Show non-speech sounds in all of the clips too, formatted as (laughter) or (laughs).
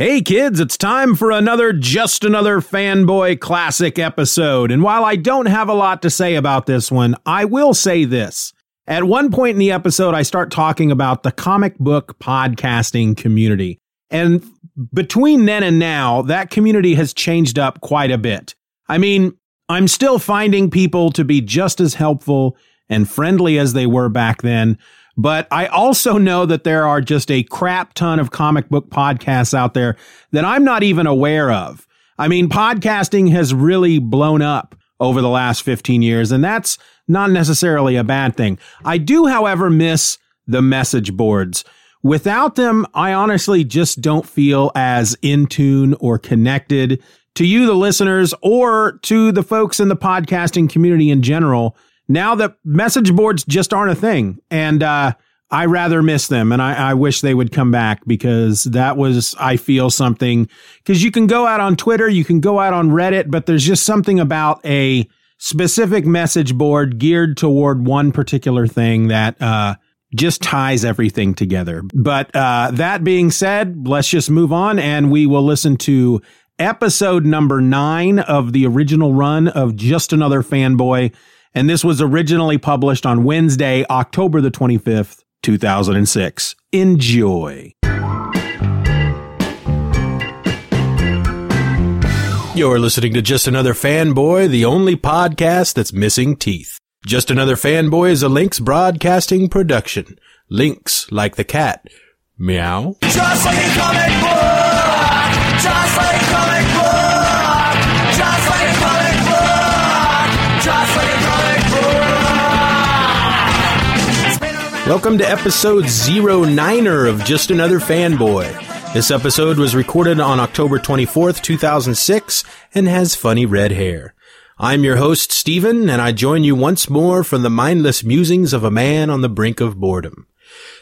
Hey kids, it's time for another Just Another Fanboy Classic episode. And while I don't have a lot to say about this one, I will say this. At one point in the episode, I start talking about the comic book podcasting community. And between then and now, that community has changed up quite a bit. I mean, I'm still finding people to be just as helpful and friendly as they were back then, but I also know that there are just a crap ton of comic book podcasts out there that I'm not even aware of. I mean, podcasting has really blown up over the last 15 years, and that's not necessarily a bad thing. I do, however, miss the message boards. Without them, I honestly just don't feel as in tune or connected to you, the listeners, or to the folks in the podcasting community in general now that message boards just aren't a thing. And uh, I rather miss them and I, I, wish they would come back because that was, I feel something. Because you can go out on Twitter, you can go out on Reddit, but there's just something about a specific message board geared toward one particular thing that uh, just ties everything together. But uh, that being said, let's just move on and we will listen to episode number nine of the original run of Just Another Fanboy and this was originally published on Wednesday, October the 25th, 2006. Enjoy. You're listening to Just Another Fanboy, the only podcast that's missing teeth. Just Another Fanboy is a Lynx Broadcasting production. Lynx, like the cat. Meow. Just like a comic book! Welcome to episode 09er of Just Another Fanboy. This episode was recorded on October 24th, 2006, and has funny red hair. I'm your host, Steven, and I join you once more from the mindless musings of a man on the brink of boredom.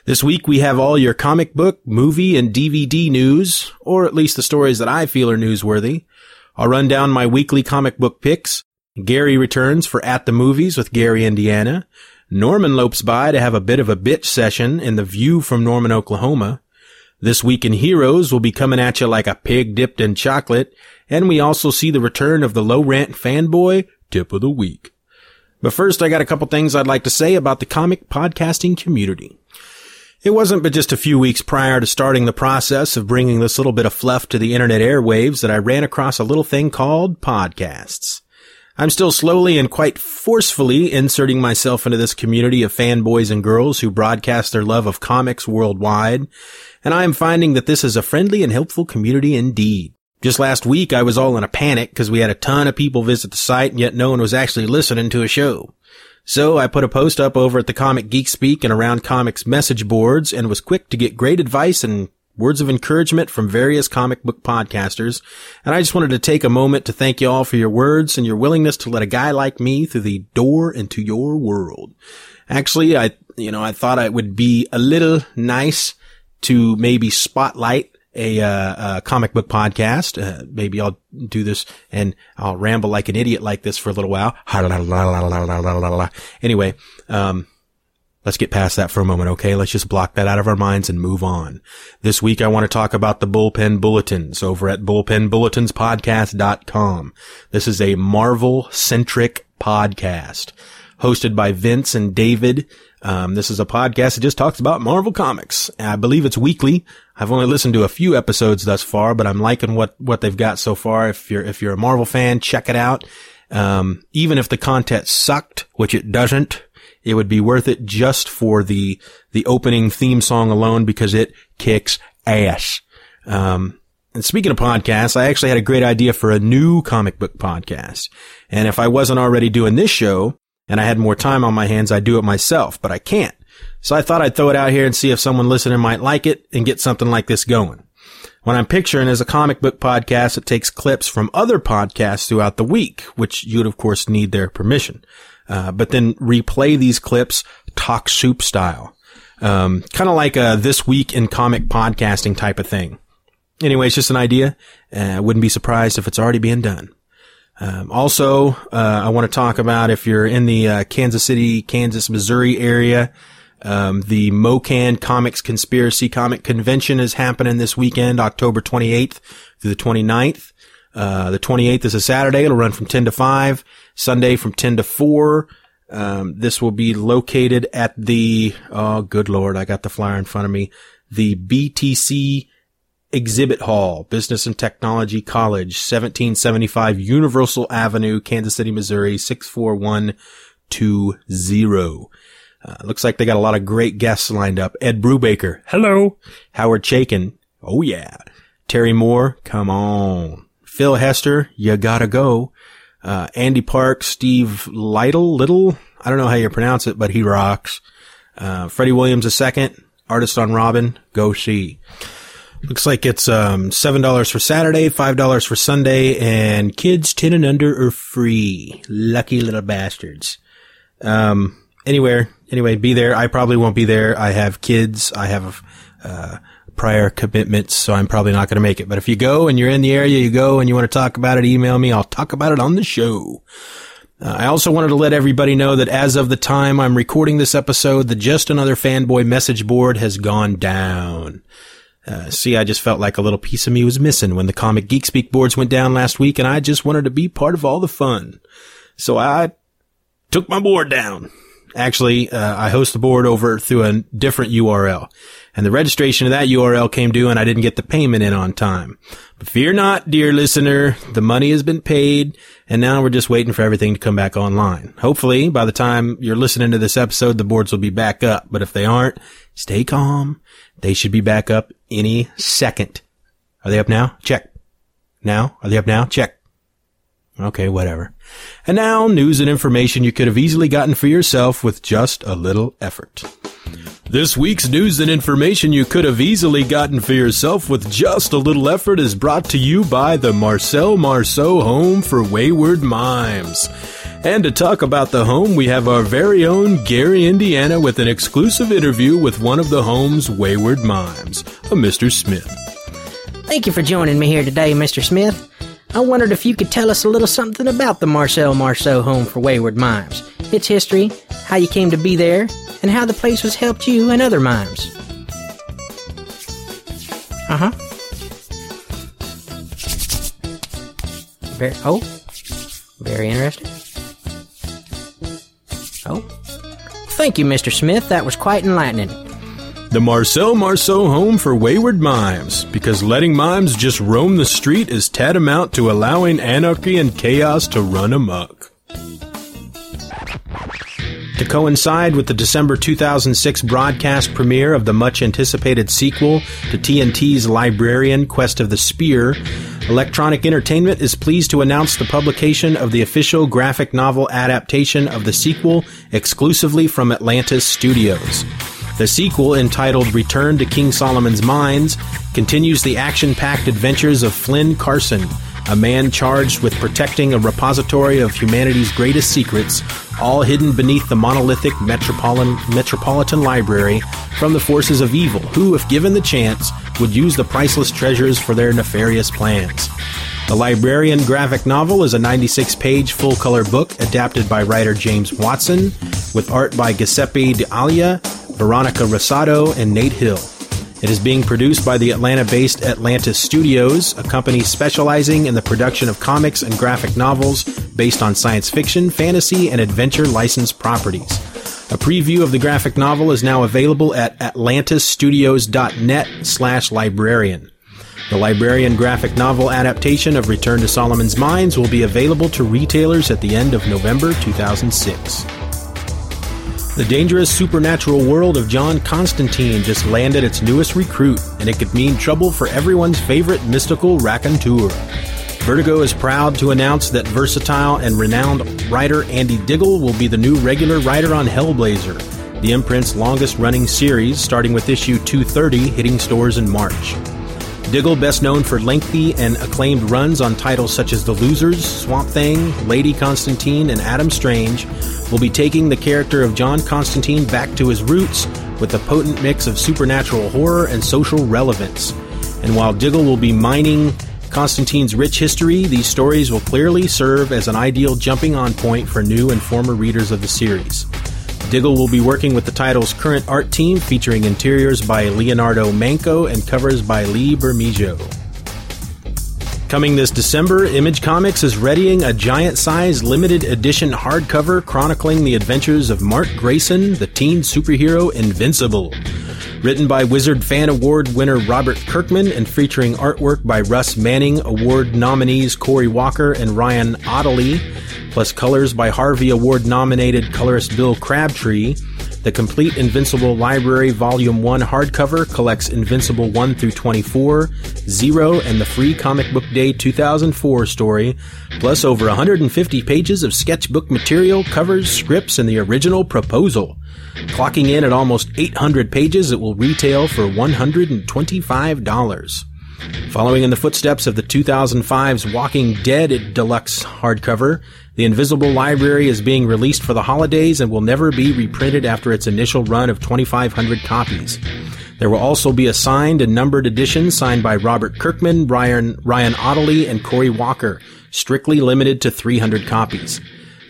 This week we have all your comic book, movie, and DVD news, or at least the stories that I feel are newsworthy. I'll run down my weekly comic book picks. Gary returns for At the Movies with Gary Indiana. Norman lopes by to have a bit of a bitch session in the view from Norman, Oklahoma. This week in Heroes will be coming at you like a pig dipped in chocolate, and we also see the return of the low rent fanboy tip of the week. But first, I got a couple things I'd like to say about the comic podcasting community. It wasn't but just a few weeks prior to starting the process of bringing this little bit of fluff to the internet airwaves that I ran across a little thing called podcasts. I'm still slowly and quite forcefully inserting myself into this community of fanboys and girls who broadcast their love of comics worldwide, and I am finding that this is a friendly and helpful community indeed. Just last week, I was all in a panic because we had a ton of people visit the site and yet no one was actually listening to a show. So I put a post up over at the Comic Geek Speak and around comics message boards and was quick to get great advice and words of encouragement from various comic book podcasters. And I just wanted to take a moment to thank you all for your words and your willingness to let a guy like me through the door into your world. Actually, I, you know, I thought it would be a little nice to maybe spotlight a, uh, a comic book podcast. Uh, maybe I'll do this and I'll ramble like an idiot like this for a little while. (laughs) Anyway, um, Let's get past that for a moment, okay? Let's just block that out of our minds and move on. This week I want to talk about the Bullpen Bulletins over at bullpenbulletinspodcast.com. This is a Marvel-centric podcast hosted by Vince and David. Um, this is a podcast that just talks about Marvel comics. I believe it's weekly. I've only listened to a few episodes thus far, but I'm liking what, what they've got so far. If you're, if you're a Marvel fan, check it out. Um, even if the content sucked, which it doesn't, it would be worth it just for the, the opening theme song alone because it kicks ass. Um, and speaking of podcasts, I actually had a great idea for a new comic book podcast. And if I wasn't already doing this show and I had more time on my hands, I'd do it myself, but I can't. So I thought I'd throw it out here and see if someone listening might like it and get something like this going. What I'm picturing is a comic book podcast that takes clips from other podcasts throughout the week, which you'd of course need their permission. Uh, but then replay these clips talk soup style. Um, kind of like a this week in comic podcasting type of thing. Anyway, it's just an idea. Uh, wouldn't be surprised if it's already being done. Um, also, uh, I want to talk about if you're in the uh, Kansas City, Kansas, Missouri area, um, the MoCan Comics Conspiracy Comic Convention is happening this weekend, October 28th through the 29th. Uh, the 28th is a Saturday. It'll run from 10 to 5. Sunday from 10 to 4. Um, this will be located at the, oh, good Lord, I got the flyer in front of me. The BTC Exhibit Hall, Business and Technology College, 1775 Universal Avenue, Kansas City, Missouri, 64120. Uh, looks like they got a lot of great guests lined up. Ed Brubaker. Hello. Howard Chaykin. Oh yeah. Terry Moore. Come on. Phil Hester. You gotta go. Uh, Andy Park, Steve Lytle, Little. I don't know how you pronounce it, but he rocks. Uh, Freddie Williams II, artist on Robin. Go see. Looks like it's um, seven dollars for Saturday, five dollars for Sunday, and kids ten and under are free. Lucky little bastards. Um, anywhere, anyway, be there. I probably won't be there. I have kids. I have uh, prior commitments, so I'm probably not going to make it. But if you go and you're in the area, you go and you want to talk about it, email me. I'll talk about it on the show. Uh, I also wanted to let everybody know that as of the time I'm recording this episode, the Just Another Fanboy message board has gone down. Uh, see, I just felt like a little piece of me was missing when the Comic Geek Speak boards went down last week, and I just wanted to be part of all the fun. So I took my board down. Actually, uh, I host the board over through a different URL, and the registration of that URL came due, and I didn't get the payment in on time. But fear not, dear listener, the money has been paid, and now we're just waiting for everything to come back online. Hopefully, by the time you're listening to this episode, the boards will be back up. But if they aren't, stay calm they should be back up any second. Are they up now? Check. Now? Are they up now? Check. Okay, whatever. And now, news and information you could have easily gotten for yourself with just a little effort. This week's news and information you could have easily gotten for yourself with just a little effort is brought to you by the Marcel Marceau Home for Wayward Mimes. And to talk about the home, we have our very own Gary, Indiana, with an exclusive interview with one of the home's wayward mimes, a Mr. Smith. Thank you for joining me here today, Mr. Smith. I wondered if you could tell us a little something about the Marcel Marceau Home for Wayward Mimes, its history, how you came to be there, and how the place has helped you and other mimes. Uh huh. Very, oh, very interesting. Oh. Thank you, Mr. Smith. That was quite enlightening. The Marcel Marceau Home for Wayward Mimes, because letting mimes just roam the street is tantamount to allowing anarchy and chaos to run amok. To coincide with the December 2006 broadcast premiere of the much anticipated sequel to TNT's Librarian Quest of the Spear, Electronic Entertainment is pleased to announce the publication of the official graphic novel adaptation of the sequel exclusively from Atlantis Studios. The sequel, entitled Return to King Solomon's Mines, continues the action packed adventures of Flynn Carsen, a man charged with protecting a repository of humanity's greatest secrets, all hidden beneath the monolithic Metropolitan, Metropolitan Library from the forces of evil, who, if given the chance, would use the priceless treasures for their nefarious plans. The Librarian graphic novel is a 96 page full color book adapted by writer James Watson, with art by Giuseppe D'Alia, Veronica Rosado, and Nate Hill. It is being produced by the Atlanta based Atlantis Studios, a company specializing in the production of comics and graphic novels based on science fiction, fantasy, and adventure licensed properties. A preview of the graphic novel is now available at atlantisstudios.net slash librarian. The Librarian graphic novel adaptation of Return to Solomon's Mines will be available to retailers at the end of November 2006. The dangerous supernatural world of John Constantine just landed its newest recruit, and it could mean trouble for everyone's favorite mystical raconteur. Vertigo is proud to announce that versatile and renowned writer Andy Diggle will be the new regular writer on Hellblazer, the imprint's longest running series, starting with issue 230 hitting stores in March. Diggle, best known for lengthy and acclaimed runs on titles such as The Losers, Swamp Thing, Lady Constantine, and Adam Strange, will be taking the character of John Constantine back to his roots with a potent mix of supernatural horror and social relevance. And while Diggle will be mining Constantine's rich history, these stories will clearly serve as an ideal jumping on point for new and former readers of the series. Diggle will be working with the title's current art team, featuring interiors by Leonardo Manco and covers by Lee Bermejo. Coming this December, Image Comics is readying a giant size limited edition hardcover chronicling the adventures of Mark Grayson, the teen superhero Invincible. Written by Wizard Fan Award winner Robert Kirkman and featuring artwork by Russ Manning, award nominees Cory Walker and Ryan Ottley, plus colors by Harvey Award nominated colorist Bill Crabtree. The Complete Invincible Library Volume 1 hardcover collects Invincible 1 through 24, Zero, and the free Comic Book Day 2004 story, plus over 150 pages of sketchbook material, covers, scripts, and the original proposal. Clocking in at almost 800 pages, it will retail for $125. Following in the footsteps of the 2005's Walking Dead deluxe hardcover, The Invisible Library is being released for the holidays and will never be reprinted after its initial run of 2,500 copies. There will also be a signed and numbered edition signed by Robert Kirkman, Ryan, Ryan Ottley, and Cory Walker, strictly limited to 300 copies.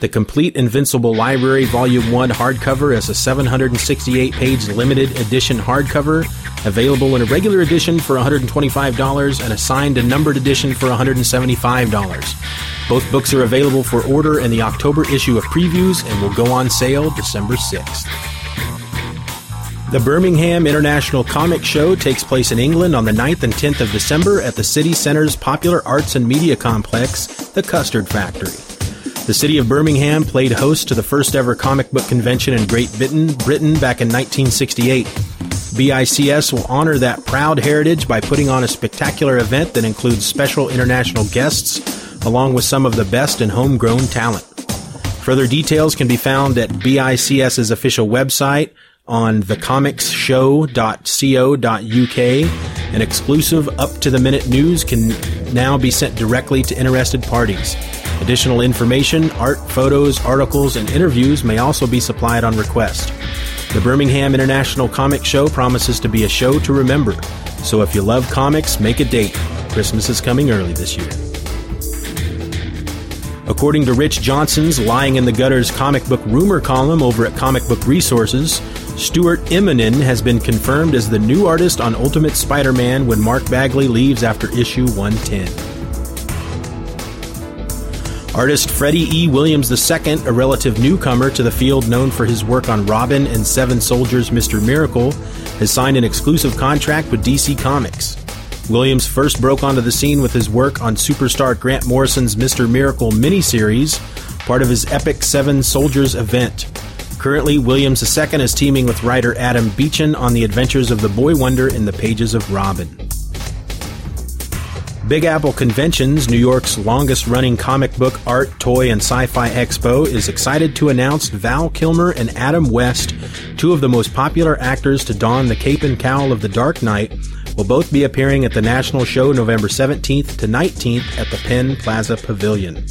The Complete Invincible Library Volume 1 hardcover is a 768 page limited edition hardcover, available in a regular edition for $125 and a signed and numbered edition for $175. Both books are available for order in the October issue of Previews and will go on sale December 6th. The Birmingham International Comic Show takes place in England on the 9th and 10th of December at the city center's popular arts and media complex, the Custard Factory. The city of Birmingham played host to the first ever comic book convention in Great Britain, Britain back in 1968. BICS will honor that proud heritage by putting on a spectacular event that includes special international guests, along with some of the best and homegrown talent. Further details can be found at BICS's official website on thecomicshow.co.uk. And exclusive up to the minute news can now be sent directly to interested parties. Additional information, art, photos, articles, and interviews may also be supplied on request. The Birmingham International Comic Show promises to be a show to remember. So if you love comics, make a date. Christmas is coming early this year. According to Rich Johnston's Lying in the Gutters comic book rumor column over at Comic Book Resources, Stuart Immonen has been confirmed as the new artist on Ultimate Spider Man when Mark Bagley leaves after issue 110. Artist Freddie E. Williams II, a relative newcomer to the field known for his work on Robin and Seven Soldiers Mr. Miracle, has signed an exclusive contract with DC Comics. Williams first broke onto the scene with his work on superstar Grant Morrison's Mr. Miracle miniseries, part of his epic Seven Soldiers event. Currently, Williams II is teaming with writer Adam Beechen on the adventures of the Boy Wonder in the pages of Robin. Big Apple Conventions, New York's longest running comic book, art, toy, and sci fi expo, is excited to announce Val Kilmer and Adam West, two of the most popular actors to don the cape and cowl of the Dark Knight, will both be appearing at the national show November 17th to 19th at the Penn Plaza Pavilion.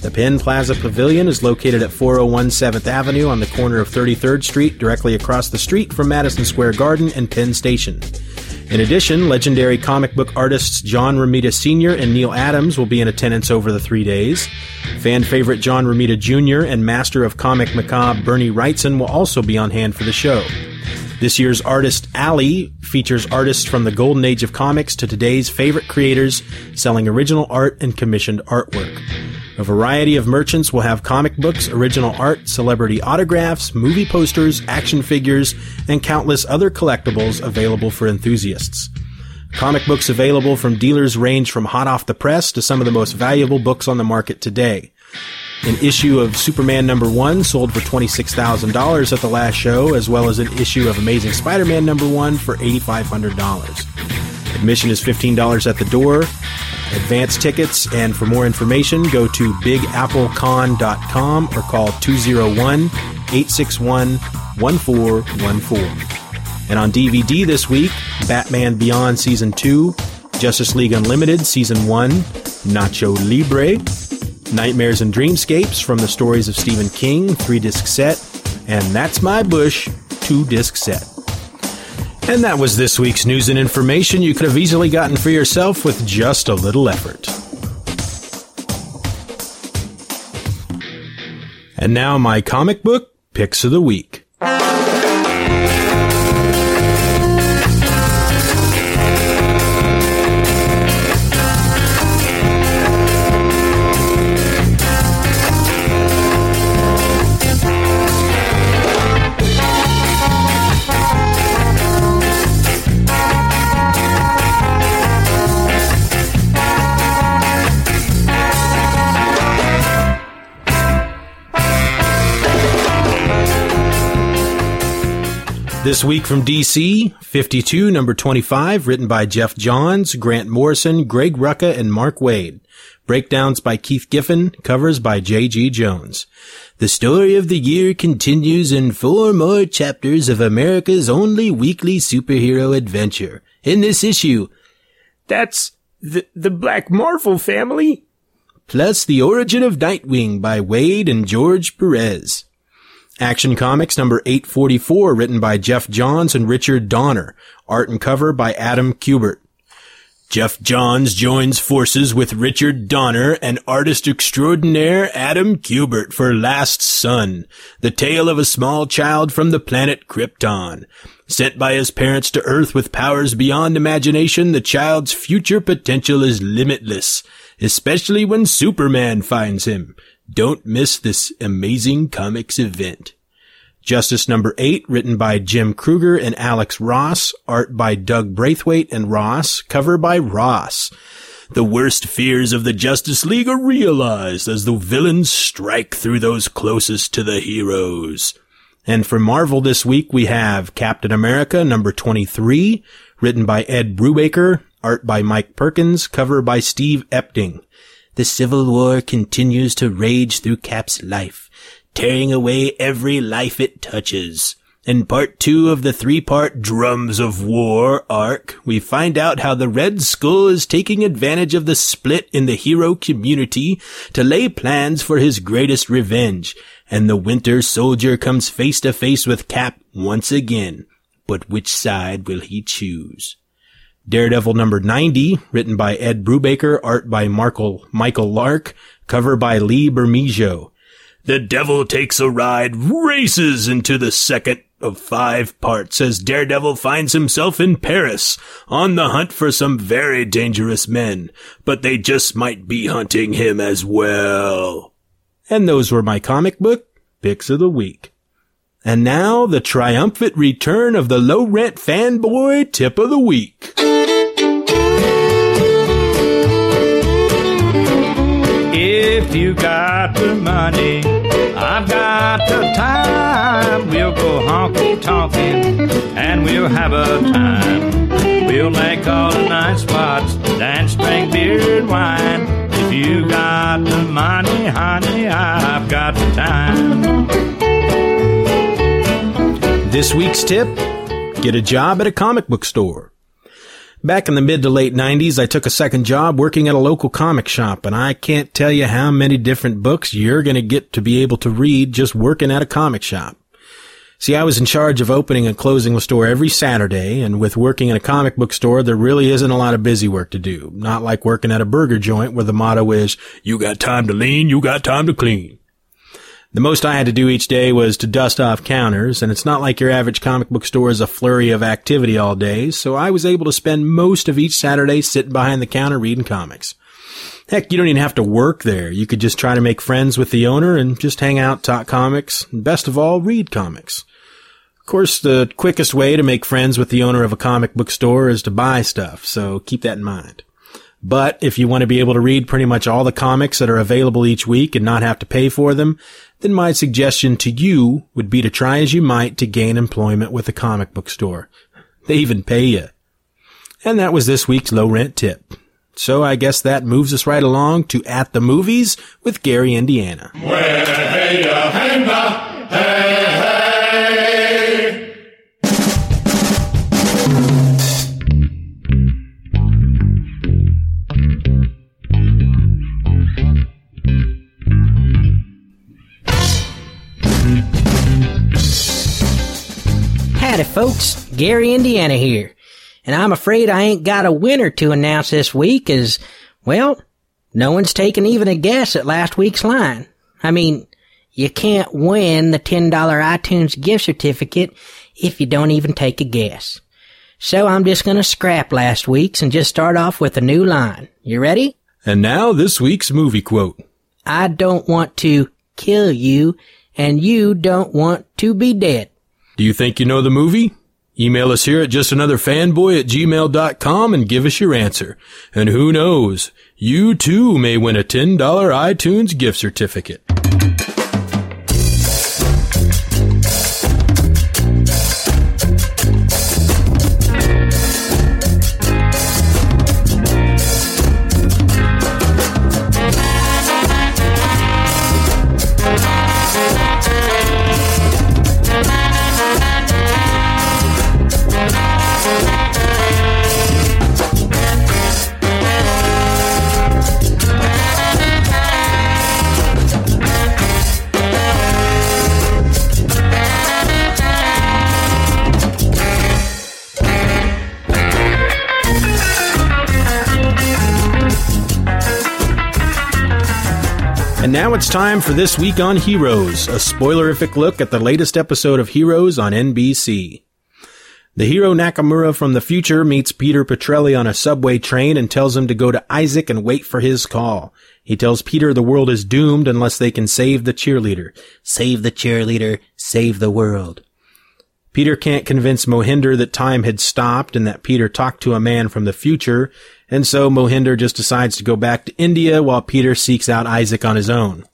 The Penn Plaza Pavilion is located at 401 7th Avenue on the corner of 33rd Street, directly across the street from Madison Square Garden and Penn Station. In addition, legendary comic book artists John Romita Sr. and Neal Adams will be in attendance over the three days. Fan favorite John Romita Jr. and master of comic macabre Bernie Wrightson will also be on hand for the show. This year's Artist Alley features artists from the golden age of comics to today's favorite creators selling original art and commissioned artwork. A variety of merchants will have comic books, original art, celebrity autographs, movie posters, action figures, and countless other collectibles available for enthusiasts. Comic books available from dealers range from hot off the press to some of the most valuable books on the market today. An issue of Superman number one sold for $26,000 at the last show, as well as an issue of Amazing Spider Man number one for $8,500. Admission is $15 at the door. Advance tickets, and for more information, go to bigapplecon.com or call 201 861 1414. And on DVD this week, Batman Beyond Season 2, Justice League Unlimited Season 1, Nacho Libre, Nightmares and Dreamscapes from the stories of Stephen King, three disc set, and That's My Bush, two disc set. And that was this week's news and information you could have easily gotten for yourself with just a little effort. And now my comic book picks of the week. This week from DC, 52, number 25, written by Geoff Johns, Grant Morrison, Greg Rucka, and Mark Waid. Breakdowns by Keith Giffen, covers by J.G. Jones. The story of the year continues in four more chapters of America's only weekly superhero adventure. In this issue, that's the, the Black Marvel family? Plus the origin of Nightwing by Waid and George Perez. Action Comics number 844 written by Geoff Johns and Richard Donner. Art and cover by Adam Kubert. Geoff Johns joins forces with Richard Donner and artist extraordinaire Adam Kubert for Last Son, the tale of a small child from the planet Krypton. Sent by his parents to Earth with powers beyond imagination, the child's future potential is limitless, especially when Superman finds him. Don't miss this amazing comics event. Justice number eight, written by Jim Krueger and Alex Ross, art by Doug Braithwaite and Ross, cover by Ross. The worst fears of the Justice League are realized as the villains strike through those closest to the heroes. And for Marvel this week, we have Captain America number 23, written by Ed Brubaker, art by Mike Perkins, cover by Steve Epting the Civil War continues to rage through Cap's life, tearing away every life it touches. In part two of the three-part Drums of War arc, we find out how the Red Skull is taking advantage of the split in the hero community to lay plans for his greatest revenge, and the Winter Soldier comes face to face with Cap once again. But which side will he choose? Daredevil number 90, written by Ed Brubaker, art by Markle, Michael Lark, cover by Lee Bermejo. The Devil takes a ride, races into the second of five parts as Daredevil finds himself in Paris on the hunt for some very dangerous men, but they just might be hunting him as well. And those were my comic book picks of the week. And now the triumphant return of the low rent fanboy tip of the week. If you got the money, I've got the time. We'll go honky tonkin' and we'll have a time. We'll make all the nice spots, dance, drink beer and wine. If you got the money, honey, I've got the time. This week's tip get a job at a comic book store. Back in the mid to late 90s, I took a second job working at a local comic shop, and I can't tell you how many different books you're going to get to be able to read just working at a comic shop. See, I was in charge of opening and closing the store every Saturday, and with working in a comic book store, there really isn't a lot of busy work to do. Not like working at a burger joint where the motto is, you got time to lean, you got time to clean. The most I had to do each day was to dust off counters, and it's not like your average comic book store is a flurry of activity all day, so I was able to spend most of each Saturday sitting behind the counter reading comics. Heck, you don't even have to work there. You could just try to make friends with the owner and just hang out, talk comics, and best of all, read comics. Of course, the quickest way to make friends with the owner of a comic book store is to buy stuff, so keep that in mind. But if you want to be able to read pretty much all the comics that are available each week and not have to pay for them, then my suggestion to you would be to try as you might to gain employment with a comic book store. They even pay you. And that was this week's low rent tip. So I guess that moves us right along to At the Movies with Gary, Indiana. Uh, uh, Howdy, folks. Gary, Indiana here. And I'm afraid I ain't got a winner to announce this week as, well, no one's taken even a guess at last week's line. I mean, you can't win the $10 iTunes gift certificate if you don't even take a guess. So I'm just gonna scrap last week's and just start off with a new line. You ready? And now this week's movie quote. I don't want to kill you and you don't want to be dead. Do you think you know the movie? Email us here at justanotherfanboy at gmail.com and give us your answer. And who knows, you too may win a $10 iTunes gift certificate. Now it's time for This Week on Heroes, a spoilerific look at the latest episode of Heroes on NBC. The Hiro Nakamura from the future meets Peter Petrelli on a subway train and tells him to go to Isaac and wait for his call. He tells Peter the world is doomed unless they can save the cheerleader. Save the cheerleader, save the world. Peter can't convince Mohinder that time had stopped and that Peter talked to a man from the future, and so Mohinder just decides to go back to India while Peter seeks out Isaac on his own.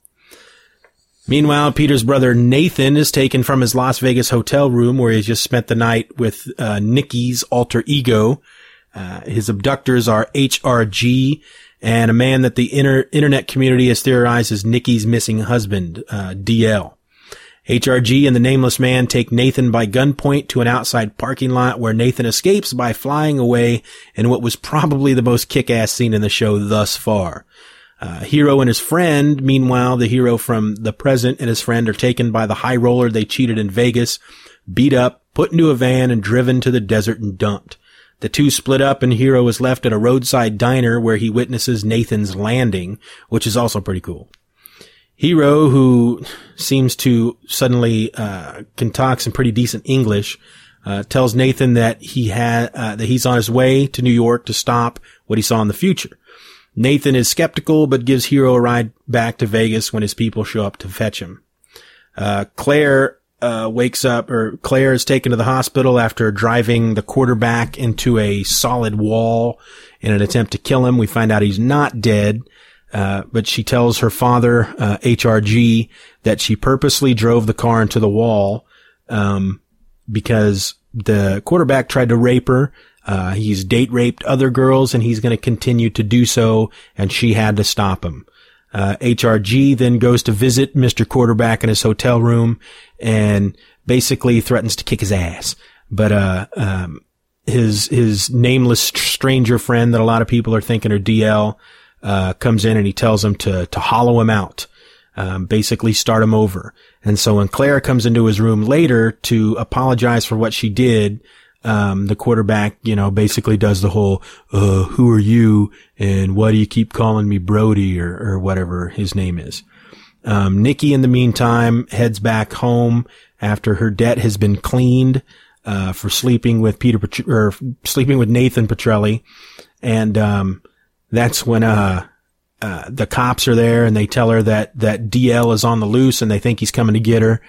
Meanwhile, Peter's brother Nathan is taken from his Las Vegas hotel room where he's just spent the night with uh, Nikki's alter ego. Uh, his abductors are HRG and a man that the inter- internet community has theorized is Nikki's missing husband, uh, DL. HRG and the nameless man take Nathan by gunpoint to an outside parking lot where Nathan escapes by flying away in what was probably the most kick-ass scene in the show thus far. Uh, Hiro and his friend, meanwhile, the Hiro from the present and his friend are taken by the high roller they cheated in Vegas, beat up, put into a van and driven to the desert and dumped. The two split up and Hiro is left at a roadside diner where he witnesses Nathan's landing, which is also pretty cool. Hiro, who seems to suddenly uh, can talk some pretty decent English, uh, tells Nathan that he had uh, that he's on his way to New York to stop what he saw in the future. Nathan is skeptical, but gives Hiro a ride back to Vegas when his people show up to fetch him. Uh, Claire uh, wakes up, or Claire is taken to the hospital after driving the quarterback into a solid wall in an attempt to kill him. We find out he's not dead. Uh, but she tells her father, uh, HRG, that she purposely drove the car into the wall, um, because the quarterback tried to rape her. Uh, he's date raped other girls and he's going to continue to do so. And she had to stop him. Uh, HRG then goes to visit Mr. Quarterback in his hotel room and basically threatens to kick his ass. But, uh, um, his, his nameless stranger friend that a lot of people are thinking are DL, uh, comes in and he tells him to to hollow him out, um, basically start him over. And so when Claire comes into his room later to apologize for what she did, um, the quarterback, you know, basically does the whole, uh, who are you? And why do you keep calling me Brody or, or whatever his name is? Um, Nikki, in the meantime, heads back home after her debt has been cleaned uh, for sleeping with Peter Petr- or sleeping with Nathan Petrelli, and um, that's when uh, uh, the cops are there and they tell her that that DL is on the loose and they think he's coming to get her.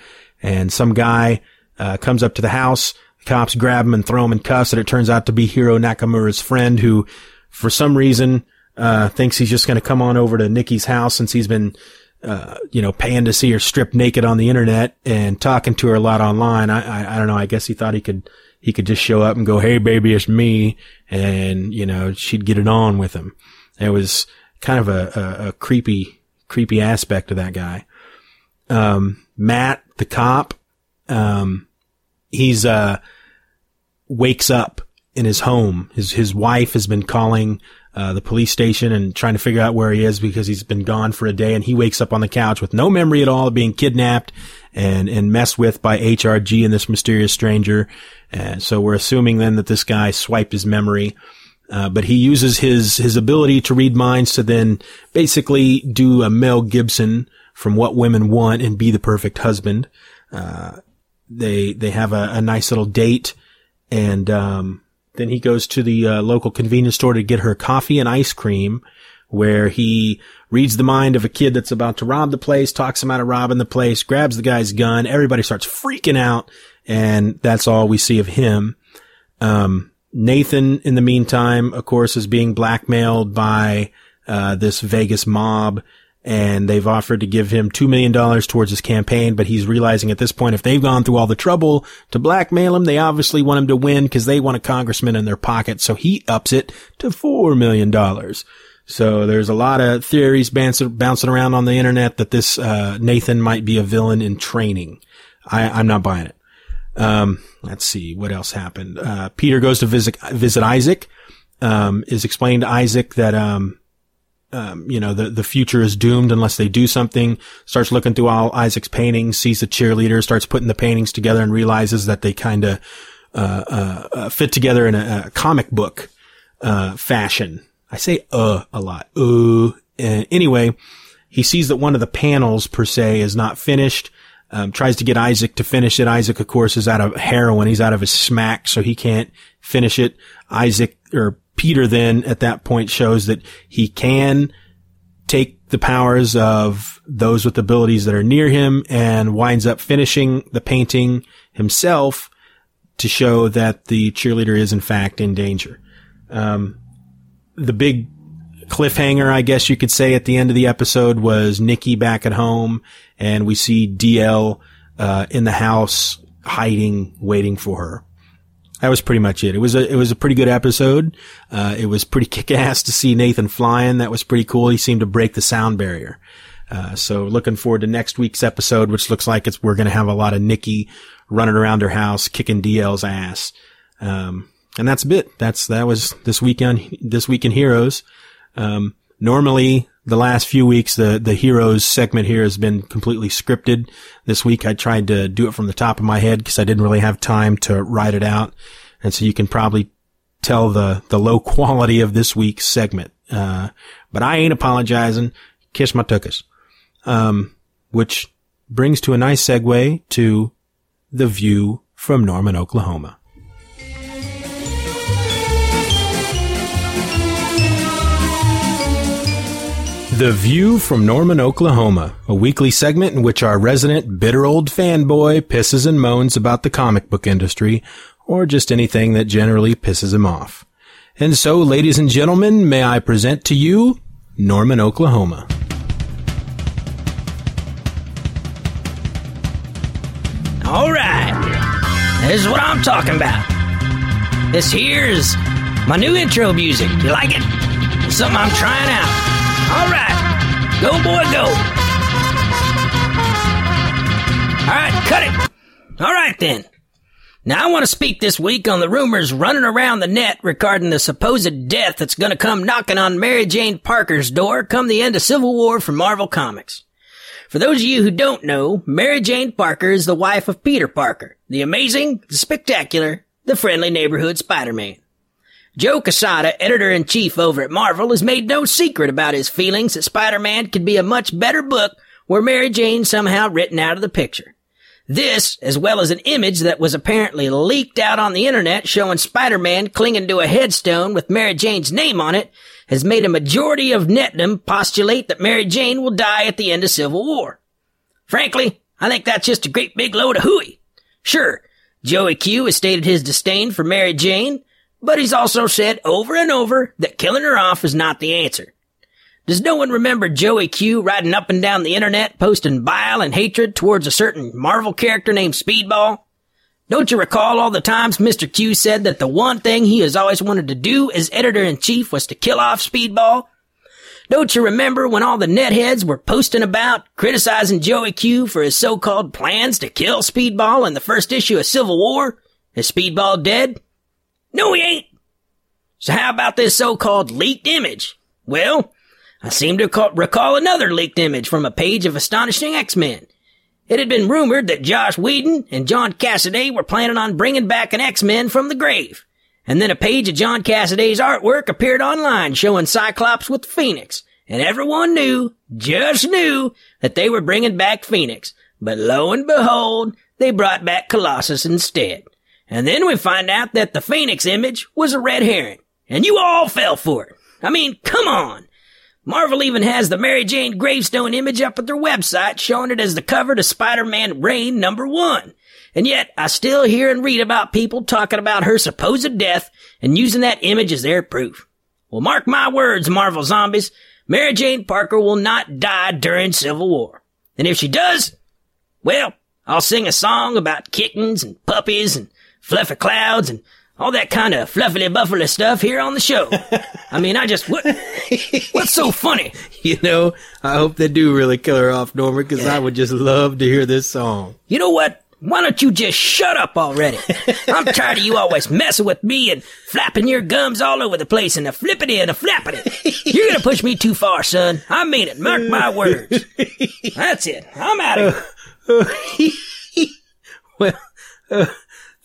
And some guy uh, comes up to the house. The cops grab him and throw him in cuffs, and it turns out to be Hiro Nakamura's friend, who, for some reason, uh, thinks he's just going to come on over to Nikki's house since he's been uh, you know, paying to see her stripped naked on the internet and talking to her a lot online. I, I, I don't know. I guess he thought he could, he could just show up and go, Hey, baby, it's me. And, you know, she'd get it on with him. It was kind of a, a, a creepy, creepy aspect of that guy. Um, Matt, the cop, um, he's, uh, wakes up in his home. His, his wife has been calling, uh, the police station and trying to figure out where he is because he's been gone for a day and he wakes up on the couch with no memory at all of being kidnapped and, and messed with by HRG and this mysterious stranger. And so we're assuming then that this guy swiped his memory. Uh, but he uses his, his ability to read minds to then basically do a Mel Gibson from what women want and be the perfect husband. Uh, they, they have a, a nice little date and, um, then he goes to the uh, local convenience store to get her coffee and ice cream, where he reads the mind of a kid that's about to rob the place, talks him out of robbing the place, grabs the guy's gun. Everybody starts freaking out, and that's all we see of him. Um, Nathan, in the meantime, of course, is being blackmailed by uh, this Vegas mob and they've offered to give him $2 million towards his campaign, but he's realizing at this point, if they've gone through all the trouble to blackmail him, they obviously want him to win because they want a congressman in their pocket. So he ups it to $4 million. So there's a lot of theories bouncing around on the internet that this, uh, Nathan might be a villain in training. I, I'm not buying it. Um, let's see what else happened. Uh, Peter goes to visit, visit Isaac, um, is explained to Isaac that, um, um, you know, the, the future is doomed unless they do something, starts looking through all Isaac's paintings, sees the cheerleader, starts putting the paintings together and realizes that they kind of, uh, uh, uh, fit together in a, a comic book, uh, fashion. I say, uh, a lot. Uh, anyway, he sees that one of the panels per se is not finished. Um, tries to get Isaac to finish it. Isaac, of course, is out of heroin. He's out of his smack, so he can't finish it. Isaac, or Peter then at that point shows that he can take the powers of those with abilities that are near him and winds up finishing the painting himself to show that the cheerleader is in fact in danger. Um, the big cliffhanger, I guess you could say at the end of the episode was Nikki back at home and we see DL, uh, in the house hiding, waiting for her that was pretty much it. It was a it was a pretty good episode. Uh, it was pretty (laughs) kick ass to see Nathan flying. That was pretty cool. He seemed to break the sound barrier. Uh, so looking forward to next week's episode, which looks like it's we're to have a lot of Nikki running around her house kicking DL's ass. Um, and that's a bit. That's that was this weekend. This week in Heroes. Um, normally the last few weeks, the, the heroes segment here has been completely scripted. This week I tried to do it from the top of my head because I didn't really have time to write it out. And so you can probably tell the, the low (laughs) quality of this week's segment. Uh, but I ain't apologizing. Kiss my tuchus. Um, which brings to a nice segue to the view from Norman, Oklahoma. The View from Norman, Oklahoma, a weekly segment in which our resident bitter old fanboy pisses and moans about the comic book industry, or just anything that generally pisses him off. And so, ladies and gentlemen, may I present to you Norman, Oklahoma. All right. This is what I'm talking about. This here's my new intro music. You like it? It's something I'm trying out. All right. Go, boy, go. All right, cut it. All right, then. Now, I want to speak this week on the rumors running around the net regarding the supposed death that's going to come knocking on Mary Jane Parker's door come the end of Civil War for Marvel Comics. For those of you who don't know, Mary Jane Parker is the wife of Peter Parker, the amazing, the spectacular, the friendly neighborhood Spider-Man. Joe Quesada, editor-in-chief over at Marvel, has made no secret about his feelings that Spider-Man could be a much better book were Mary Jane somehow written out of the picture. This, as well as an image that was apparently leaked out on the internet showing Spider-Man clinging to a headstone with Mary Jane's name on it, has made a majority of netdom postulate that Mary Jane will die at the end of Civil War. Frankly, I think that's just a great big load of hooey. Sure, Joey Q has stated his disdain for Mary Jane, but he's also said over and over that killing her off is not the answer. Does no one remember Joey Q riding up and down the internet posting bile and hatred towards a certain Marvel character named Speedball? Don't you recall all the times Mr. Q said that the one thing he has always wanted to do as editor in chief was to kill off Speedball? Don't you remember when all the netheads were posting about criticizing Joey Q for his so-called plans to kill Speedball in the first issue of Civil War? Is Speedball dead? No, he ain't. So how about this so-called leaked image? Well, I seem to recall another leaked image from a page of Astonishing X-Men. It had been rumored that Joss Whedon and John Cassaday were planning on bringing back an X-Men from the grave. And then a page of John Cassaday's artwork appeared online showing Cyclops with Phoenix. And everyone knew, just knew, that they were bringing back Phoenix. But lo and behold, they brought back Colossus instead. And then we find out that the Phoenix image was a red herring. And you all fell for it. I mean, come on. Marvel even has the Mary Jane gravestone image up at their website showing it as the cover to Spider-Man Reign number one. And yet, I still hear and read about people talking about her supposed death and using that image as their proof. Well, mark my words, Marvel zombies. Mary Jane Parker will not die during Civil War. And if she does, well, I'll sing a song about kittens and puppies and fluffy clouds and all that kind of fluffy buffalo stuff here on the show. (laughs) I mean, I just what what's so funny? (laughs) You know, I hope they do really kill her off, Norman, because yeah. I would just love to hear this song. You know what? Why don't you just shut up already? (laughs) I'm tired of you always messing with me and flapping your gums all over the place and a flippity and a flappity. You're gonna push me too far, son. I mean it. Mark my words. That's it. I'm out of here. well, uh,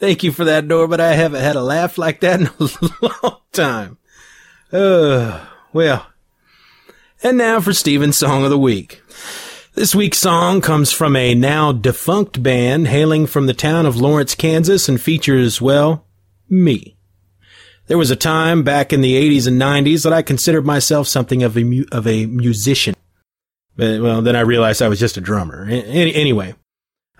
Thank you for that, Norman. I haven't had a laugh like that in a (laughs) long time. Uh, well. And now for Steven's Song of the Week. This week's song comes from a now defunct band hailing from the town of Lawrence, Kansas and features, well, me. There was a time back in the 80s and 90s that I considered myself something of a, mu- of a musician. But, well, then I realized I was just a drummer. A- anyway,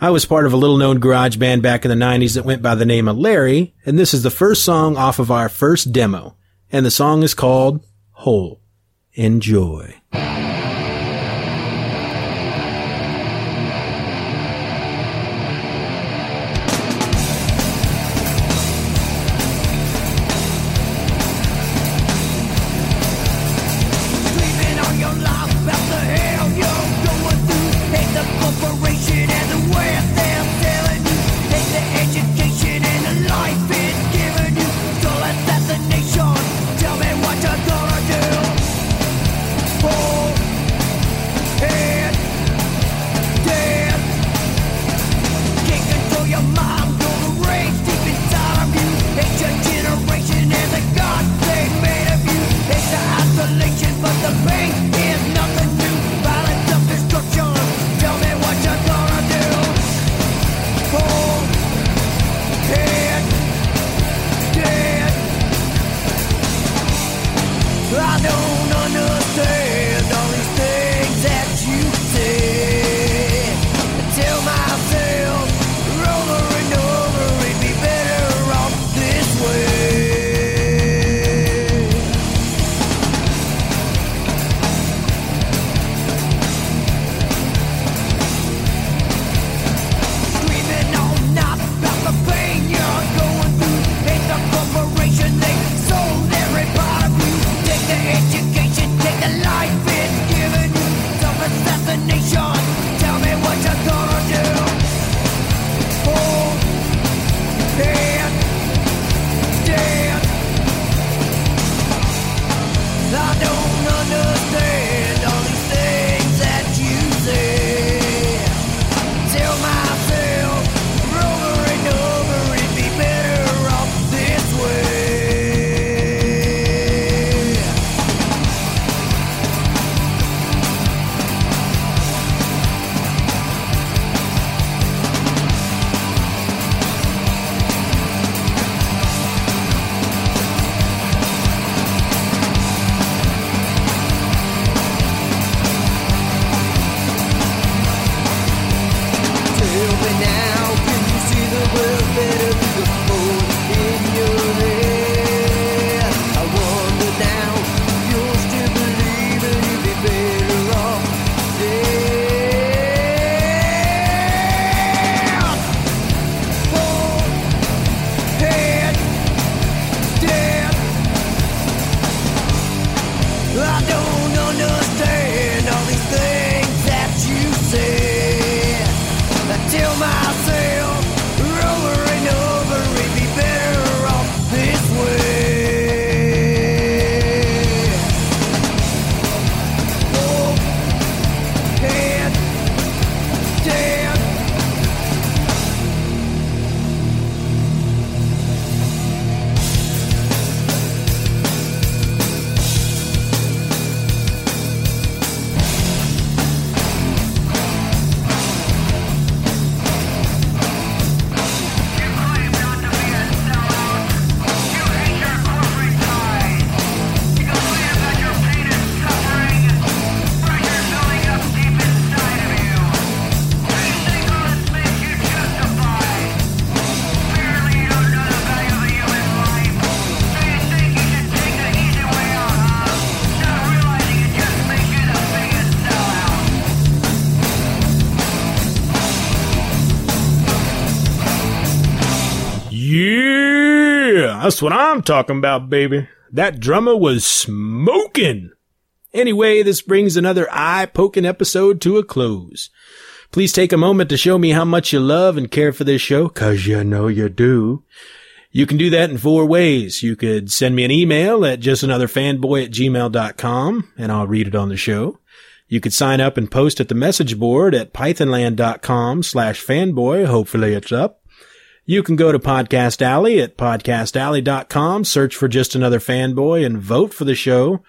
I was part of a little known garage band back in the 90s that went by the name of Larry, and this is the first song off of our first demo. And the song is called Hole. Enjoy. That's what I'm talking about, baby. That drummer was smoking. Anyway, this brings another eye poking episode to a close. Please take a moment to show me how much you love and care for this show, cause you know you do. You can do that in four ways. You could send me an email at justanotherfanboy at gmail.com and I'll read it on the show. You could sign up and post at the message board at pythonland.com slash fanboy. Hopefully it's up. You can go to Podcast Alley at podcastalley.com, search for just another fanboy and vote for the show.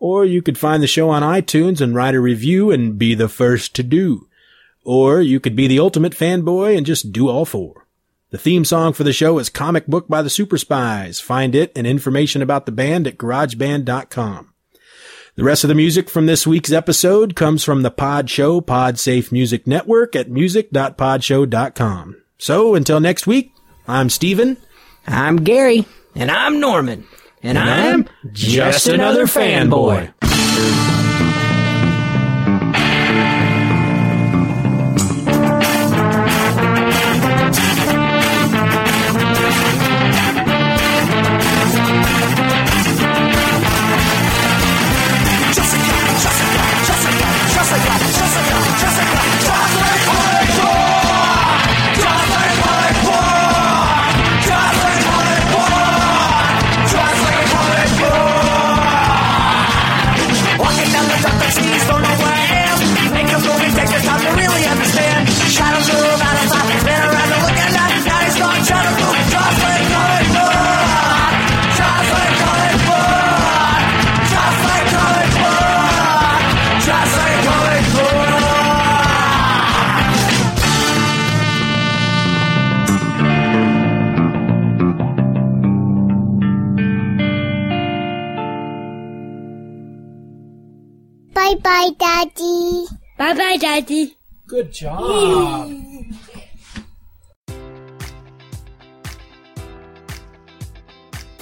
Or you could find the show on iTunes and write a review and be the first to do. Or you could be the ultimate fanboy and just do all four. The theme song for the show is Comic Book by the Super Spies. Find it and information about the band at garageband.com. The rest of the music from this week's episode comes from the Pod Show Podsafe Music Network at music.podshow.com. So until next week, I'm Steven. I'm Gary. And I'm Norman. And, I'm just another fanboy. Bye bye, Daddy. Bye bye, Daddy. Good job.